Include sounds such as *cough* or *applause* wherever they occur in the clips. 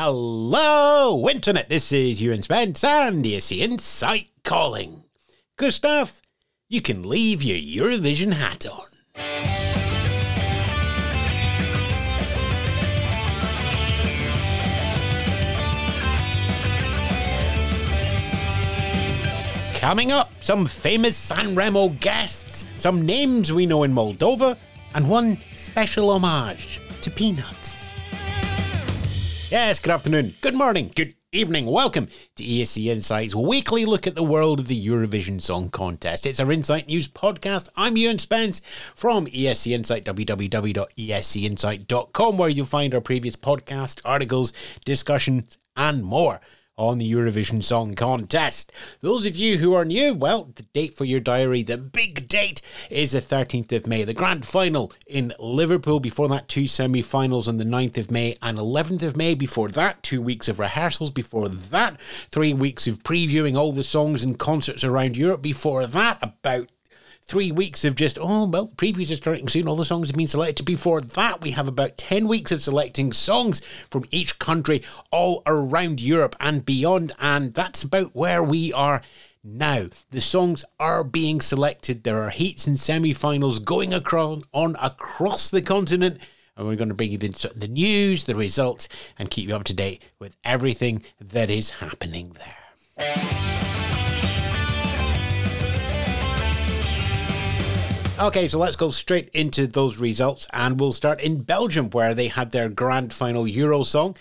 Hello, Internet. This is Ewan Spence and ESC Insight calling. Gustaph, you can leave your Eurovision hat on. Coming up, some famous San Remo guests, some names we know in Moldova, and one special homage to Peanuts. Yes, good afternoon, good morning, good evening. Welcome to ESC Insight's weekly look at the world of the Eurovision Song Contest. It's our Insight News podcast. I'm Ewan Spence from ESC Insight, www.escinsight.com, where you'll find our previous podcast, articles, discussions, and more on the Eurovision Song Contest. Those of you who are new, well, the date for your diary, the big date, is the 13th of May. The grand final in Liverpool. Before that, two semi finals on the 9th of May and 11th of May. Before that, two weeks of rehearsals. Before that, three weeks of previewing all the songs and concerts around Europe. Before that, about three weeks of just, oh, well, previews are starting soon. All the songs have been selected. Before that, we have about 10 weeks of selecting songs from each country all around Europe and beyond. And that's about where we are now. The songs are being selected. There are heats and semi finals going across, on across the continent. And we're going to bring you the, the news, the results, and keep you up to date with everything that is happening there. Okay, so let's go straight into those results, and we'll start in Belgium, where they had their grand final Euro song,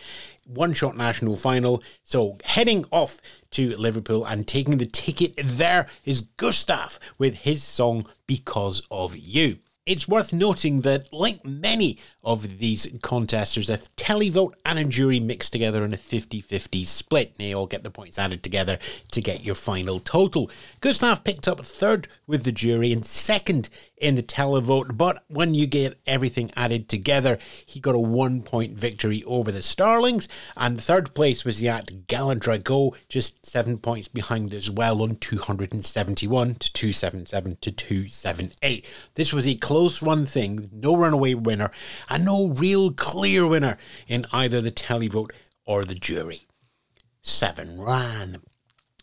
one shot national final. So heading off to Liverpool and taking the ticket there is Gustaph with his song Because of You. It's worth noting that, like many of these contests, there's a televote and a jury mixed together in a 50 50 split. They all get the points added together to get your final total. Gustaph picked up third with the jury and second in the televote, but when you get everything added together, he got a one point victory over the Starlings. And third place was the act Gallant Drago, just seven points behind as well on 271 to 277 to 278. This was a close run thing, no runaway winner, and no real clear winner in either the televote or the jury. Seven ran.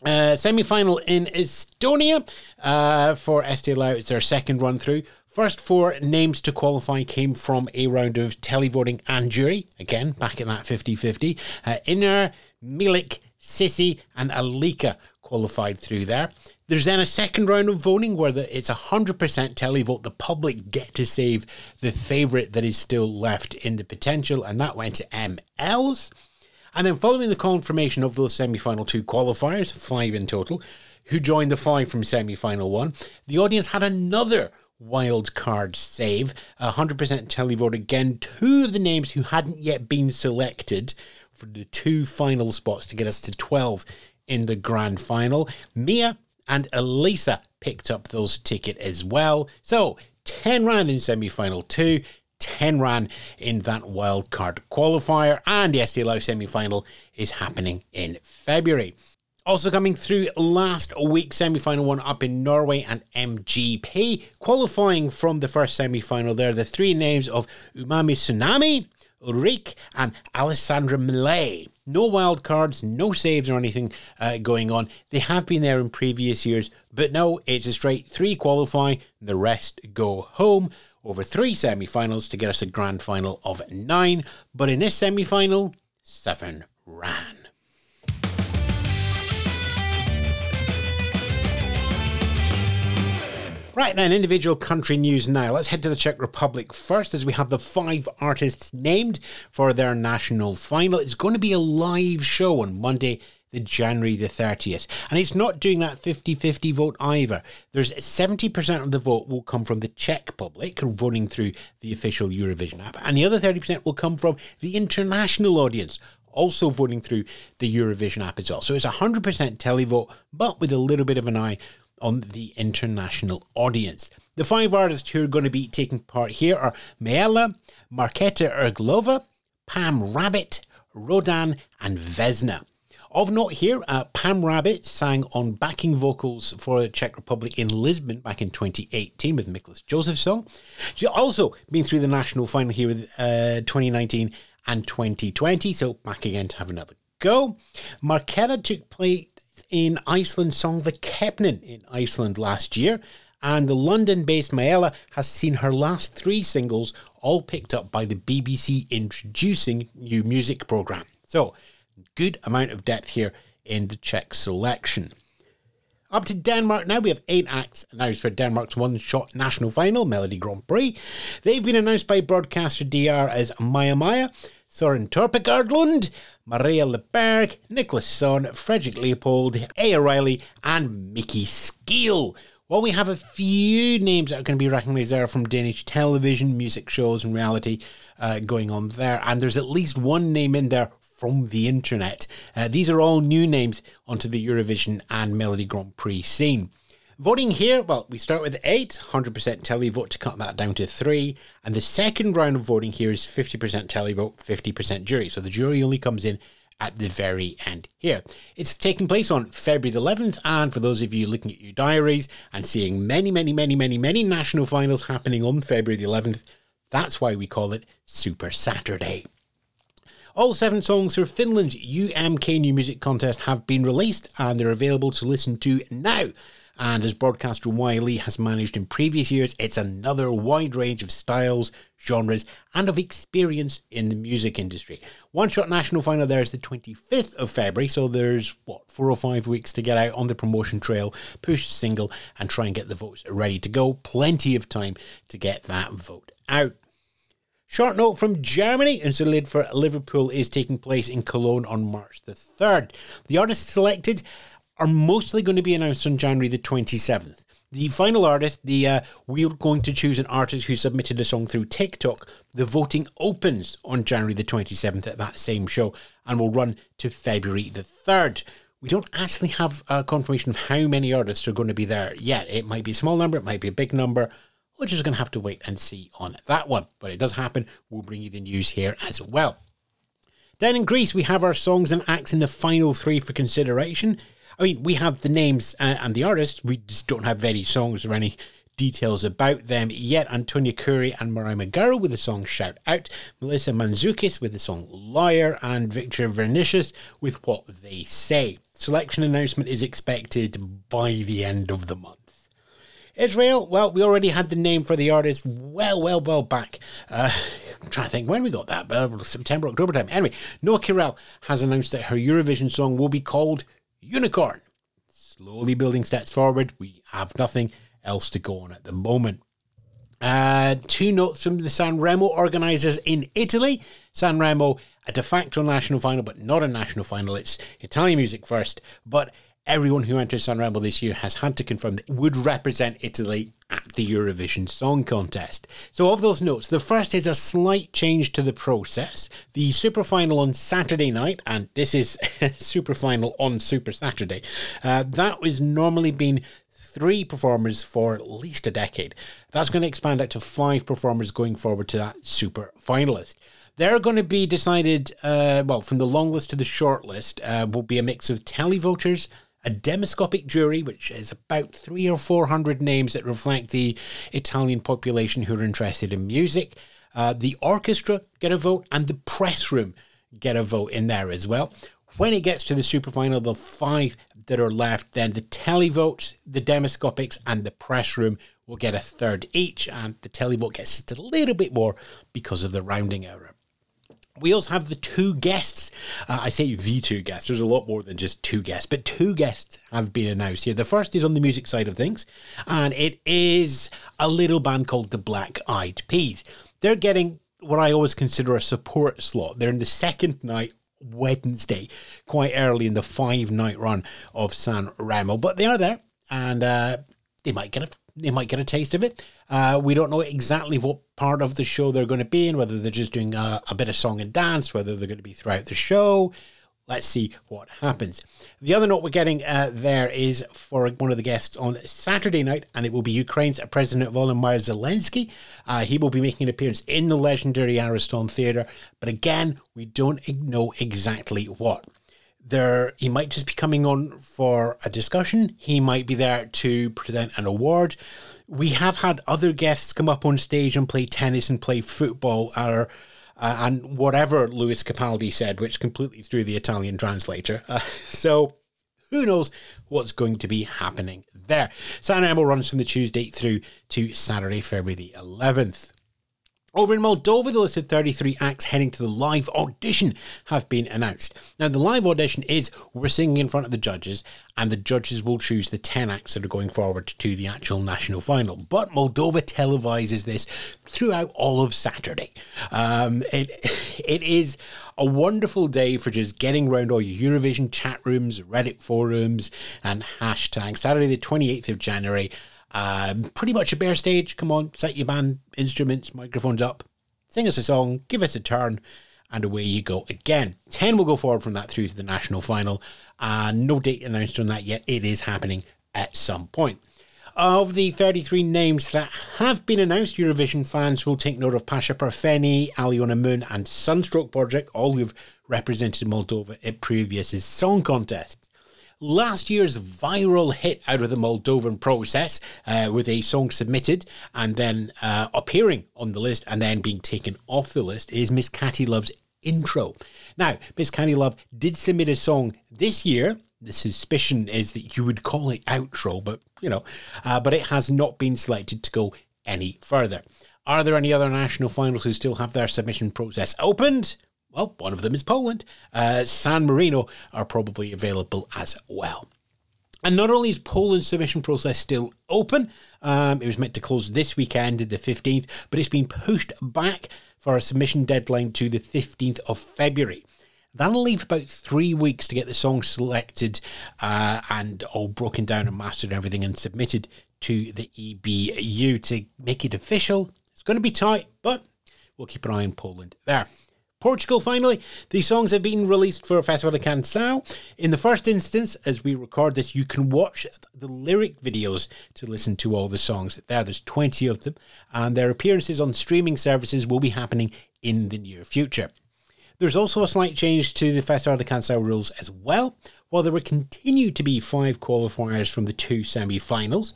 Uh, semi final in Estonia uh, for Eesti Laul. It's their second run through. First four names to qualify came from a round of televoting and jury. Again, back in that 50 50. Uh, Inger, Meelik, Sissi, and Alika qualified through there. There's then a second round of voting where the, it's 100% televote. The public get to save the favourite that is still left in the potential, and that went to MLs. And then following the confirmation of those semi-final two qualifiers, five in total, who joined the five from semi-final one, the audience had another wild card save, 100% televote again. Two of the names who hadn't yet been selected for the two final spots to get us to 12 in the grand final. Mia and Elisa picked up those ticket as well. So 10 rand in semi-final two, 10 ran in that wildcard qualifier, and the Eesti Laul semi final is happening in February. Also coming through last week, semi final one up in Norway and MGP. Qualifying from the first semi final there, the three names of Umami Tsunami, Ulrikke, and Alessandra Mele. No wild cards, no saves or anything uh, going on. They have been there in previous years, but no, it's a straight three qualify, the rest go home over three semi finals to get us a grand final of nine. But in this semi final, seven ran. Right then, individual country news now. Let's head to the Czech Republic first as we have the five artists named for their national final. It's going to be a live show on Monday, the January the 30th. And it's not doing that 50 50 vote either. There's 70% of the vote will come from the Czech public voting through the official Eurovision app, and the other 30% will come from the international audience. Also voting through the Eurovision app as well. So it's 100% televote, but with a little bit of an eye on the international audience. The five artists who are going to be taking part here are Maela, Marketa Irglova, Pam Rabbit, Rodan, and Vesna. Of note here, uh, Pam Rabbit sang on backing vocals for the Czech Republic in Lisbon back in 2018 with Mikolas Josef's song. She's also been through the national final here with uh, 2019 and 2020. So back again to have another go. Marketa took place in Iceland Söngvakeppnin in Iceland last year. And the London based Maella has seen her last three singles all picked up by the BBC introducing new music programme. So, good amount of depth here in the Czech selection. Up to Denmark now, we have eight acts announced for Denmark's one shot national final, Melodi Grand Prix. They've been announced by broadcaster DR as Maya Maya, Søren Torpegaard Lund, Maria Leberg, Nicholas Son, Frederick Leopold, A. O'Reilly, and Mickey Skeel. While we have a few names that are going to be recognised there from Danish television, music shows, and reality uh, going on there, and there's at least one name in there from the internet. Uh, these are all new names onto the Eurovision and Melodi Grand Prix scene. Voting here, well, we start with 8, 100% televote to cut that down to 3. And the second round of voting here is 50% televote, 50% jury. So the jury only comes in at the very end here. It's taking place on February the 11th, and for those of you looking at your diaries and seeing many, many, many, many, many national finals happening on February the 11th, that's why we call it Super Saturday. All seven songs for Finland's UMK New Music Contest have been released and they're available to listen to now. And as broadcaster Yle has managed in previous years, it's another wide range of styles, genres, and of experience in the music industry. One Shot National Final there is the 25th of February, so there's, what, four or five weeks to get out on the promotion trail, push single, and try and get the votes ready to go. Plenty of time to get that vote out. Short note from Germany, Unser Lied für Liverpool is taking place in Cologne on March the 3rd. The artists selected are mostly going to be announced on January the 27th. The final artist, the uh, we're going to choose an artist who submitted a song through TikTok. The voting opens on January the 27th at that same show and will run to February the 3rd. We don't actually have a confirmation of how many artists are going to be there yet. It might be a small number, it might be a big number. We're just going to have to wait and see on that one. But it does happen. We'll bring you the news here as well. Down in Greece, we have our songs and acts in the final three for consideration. I mean, we have the names uh, and the artists. We just don't have any songs or any details about them yet. Antonia Kuri and Marai Magaro with the song Shout Out, Melissa Mantzoukis with the song Liar, and Victor Vernicos with What They Say. Selection announcement is expected by the end of the month. Israel, well, we already had the name for the artist well, well, well back. Uh, *laughs* I'm trying to think when we got that, uh, September, October time. Anyway, Noa Kirel has announced that her Eurovision song will be called Unicorn. Slowly building steps forward. We have nothing else to go on at the moment. Uh, two notes from the Sanremo organisers in Italy. Sanremo, a de facto national final, but not a national final. It's Italian music first, but everyone who enters Sanremo this year has had to confirm that would represent Italy at the Eurovision Song Contest. So, of those notes, the first is a slight change to the process. The Super Final on Saturday night, and this is *laughs* Super Final on Super Saturday, uh, that was normally been three performers for at least a decade. That's going to expand out to five performers going forward to that Super Finalist. They're going to be decided, uh, well, from the long list to the short list, uh, will be a mix of televoters a demoscopic jury, which is about three or four hundred names that reflect the Italian population who are interested in music. Uh, the orchestra get a vote, and the press room get a vote in there as well. When it gets to the super final, the five that are left, then the televotes, the demoscopics, and the press room will get a third each, and the televote gets just a little bit more because of the rounding error. We also have the two guests. Uh, I say the two guests. There's a lot more than just two guests, but two guests have been announced here. The first is on the music side of things, and it is a little band called the Black Eyed Peas. They're getting what I always consider a support slot. They're in the second night Wednesday, quite early in the five night run of San Remo, but they are there, and uh, they might get a they might get a taste of it. Uh, we don't know exactly what part of the show they're going to be in, whether they're just doing a, a bit of song and dance, whether they're going to be throughout the show. Let's see what happens. The other note we're getting uh, there is for one of the guests on Saturday night, and it will be Ukraine's President Volodymyr Zelensky. Uh, he will be making an appearance in the legendary Ariston Theatre, but again, we don't know exactly what there he might just be coming on for a discussion. He might be there to present an award. We have had other guests come up on stage and play tennis and play football or uh, and whatever Lewis Capaldi said, which completely threw the Italian translator. Uh, *laughs* so who knows what's going to be happening there. San runs from the Tuesday through to Saturday, February the 11th. Over in Moldova, the list of 33 acts heading to the live audition have been announced. Now, the live audition is we're singing in front of the judges, and the judges will choose the 10 acts that are going forward to the actual national final. But Moldova televises this throughout all of Saturday. Um, it, *laughs* it is a wonderful day for just getting around all your Eurovision chat rooms, Reddit forums, and hashtags. Saturday, the 28th of January. Um, pretty much a bare stage. Come on, set your band instruments, microphones up, sing us a song, give us a turn, and away you go again. 10 will go forward from that through to the national final. Uh, no date announced on that yet. It is happening at some point. Of the 33 names that have been announced, Eurovision fans will take note of Pasha Parfeni, Aliona Moon, and Sunstroke Project, all who've represented Moldova at previous song contests last year's viral hit out of the Moldovan process uh, with a song submitted and then uh, appearing on the list and then being taken off the list is Miss Katy Love's intro. Now, Miss Katy Love did submit a song this year. The suspicion is that you would call it outro, but you know, uh, but it has not been selected to go any further. Are there any other national finals who still have their submission process opened? Well, one of them is Poland. Uh, San Marino are probably available as well. And not only is Poland's submission process still open, um, it was meant to close this weekend, the 15th, but it's been pushed back for a submission deadline to the 15th of February. That'll leave about three weeks to get the song selected uh, and all broken down and mastered and everything and submitted to the EBU to make it official. It's going to be tight, but we'll keep an eye on Poland there. Portugal, finally, these songs have been released for Festival da Canção. In the first instance, as we record this, you can watch the lyric videos to listen to all the songs. There, there's 20 of them, and their appearances on streaming services will be happening in the near future. There's also a slight change to the Festival da Canção rules as well. While there will continue to be five qualifiers from the two semi finals,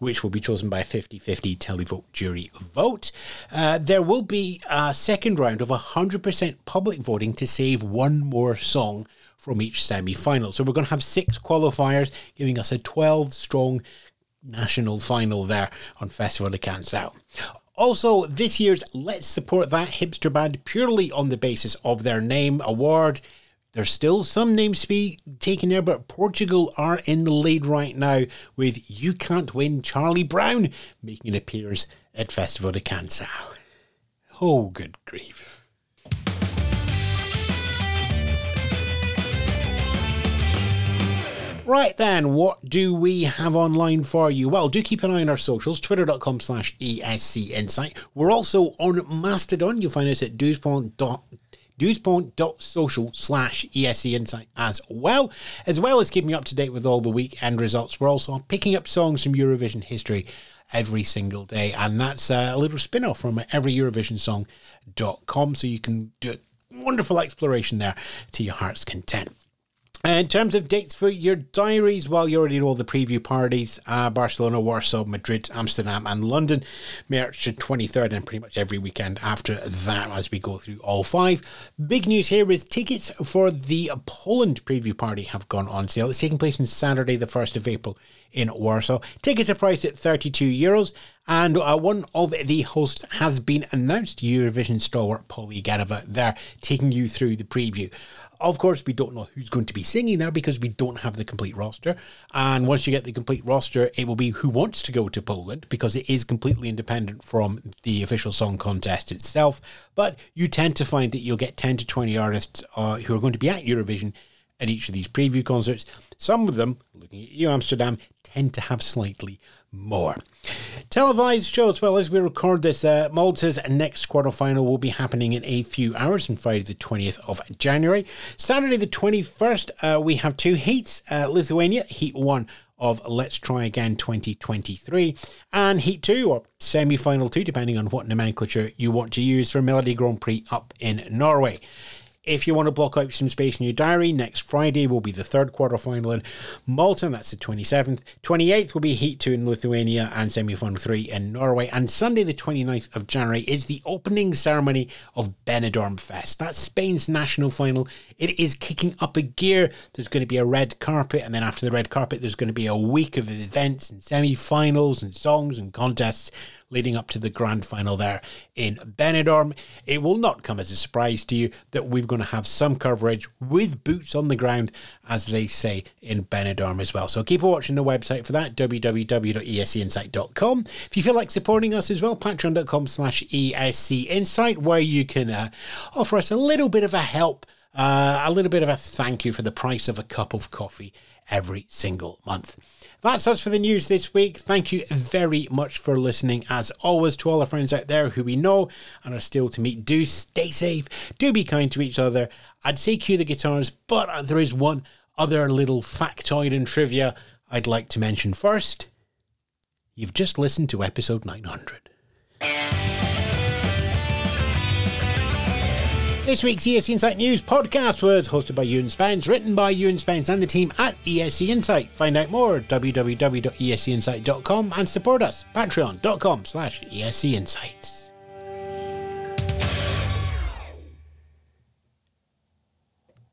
which will be chosen by a 50 50 televote jury vote, uh, there will be a second round of 100% public voting to save one more song from each semi final. So we're going to have six qualifiers, giving us a 12 strong national final there on Festival da Canção. Also, this year's Let's Support That Hipster Band purely on the basis of their name award there's still some names to be taken there, but Portugal are in the lead right now with You Can't Win Charlie Brown making an appearance at Festival da Canção. Oh, good grief. Right then, what do we have online for you? Well, do keep an eye on our socials, twitter.com slash ESC Insight. We're also on Mastodon. You'll find us at dewspoint.com dewspoint.social slash ESC Insight as well, as well as keeping up to date with all the weekend results. We're also picking up songs from Eurovision history every single day, and that's a little spin off from everyeurovisionsong.com, so you can do a wonderful exploration there to your heart's content. In terms of dates for your diaries, well, you already know all the preview parties uh, Barcelona, Warsaw, Madrid, Amsterdam, and London, March 23rd, and pretty much every weekend after that as we go through all five. Big news here is tickets for the Poland preview party have gone on sale. It's taking place on Saturday, the 1st of April in Warsaw. Tickets are priced at 32 euros, and uh, one of the hosts has been announced Eurovision stalwart Poli Genova there, taking you through the preview. Of course, we don't know who's going to be singing there because we don't have the complete roster. And once you get the complete roster, it will be who wants to go to Poland because it is completely independent from the official song contest itself. But you tend to find that you'll get 10 to 20 artists uh, who are going to be at Eurovision at each of these preview concerts. Some of them, looking at you, Amsterdam, tend to have slightly more. Televised shows. Well, as we record this, uh, Malta's next quarterfinal will be happening in a few hours on Friday, the 20th of January. Saturday, the 21st, uh, we have two heats uh, Lithuania, Heat 1 of Let's Try Again 2023, and Heat 2, or semi final 2, depending on what nomenclature you want to use, for Melodi Grand Prix up in Norway. If you want to block out some space in your diary, next Friday will be the third quarter final in Malta, that's the 27th. 28th will be Heat 2 in Lithuania and semi final 3 in Norway. And Sunday, the 29th of January, is the opening ceremony of Benidorm Fest. That's Spain's national final. It is kicking up a gear. There's going to be a red carpet, and then after the red carpet, there's going to be a week of events and semi finals and songs and contests leading up to the grand final there in Benidorm. It will not come as a surprise to you that we're going to have some coverage with boots on the ground, as they say in Benidorm as well. So keep watching the website for that, www.escinsight.com. If you feel like supporting us as well, patreon.com slash escinsight, where you can uh, offer us a little bit of a help, uh, a little bit of a thank you for the price of a cup of coffee every single month. That's us for the news this week. Thank you very much for listening. As always, to all our friends out there who we know and are still to meet, do stay safe, do be kind to each other. I'd say cue the guitars, but there is one other little factoid and trivia I'd like to mention first. You've just listened to episode 900. This week's ESC Insight News podcast was hosted by Ewan Spence, written by Ewan Spence and the team at ESC Insight. Find out more at www.escinsight.com and support us, patreon.com slash ESC Insights.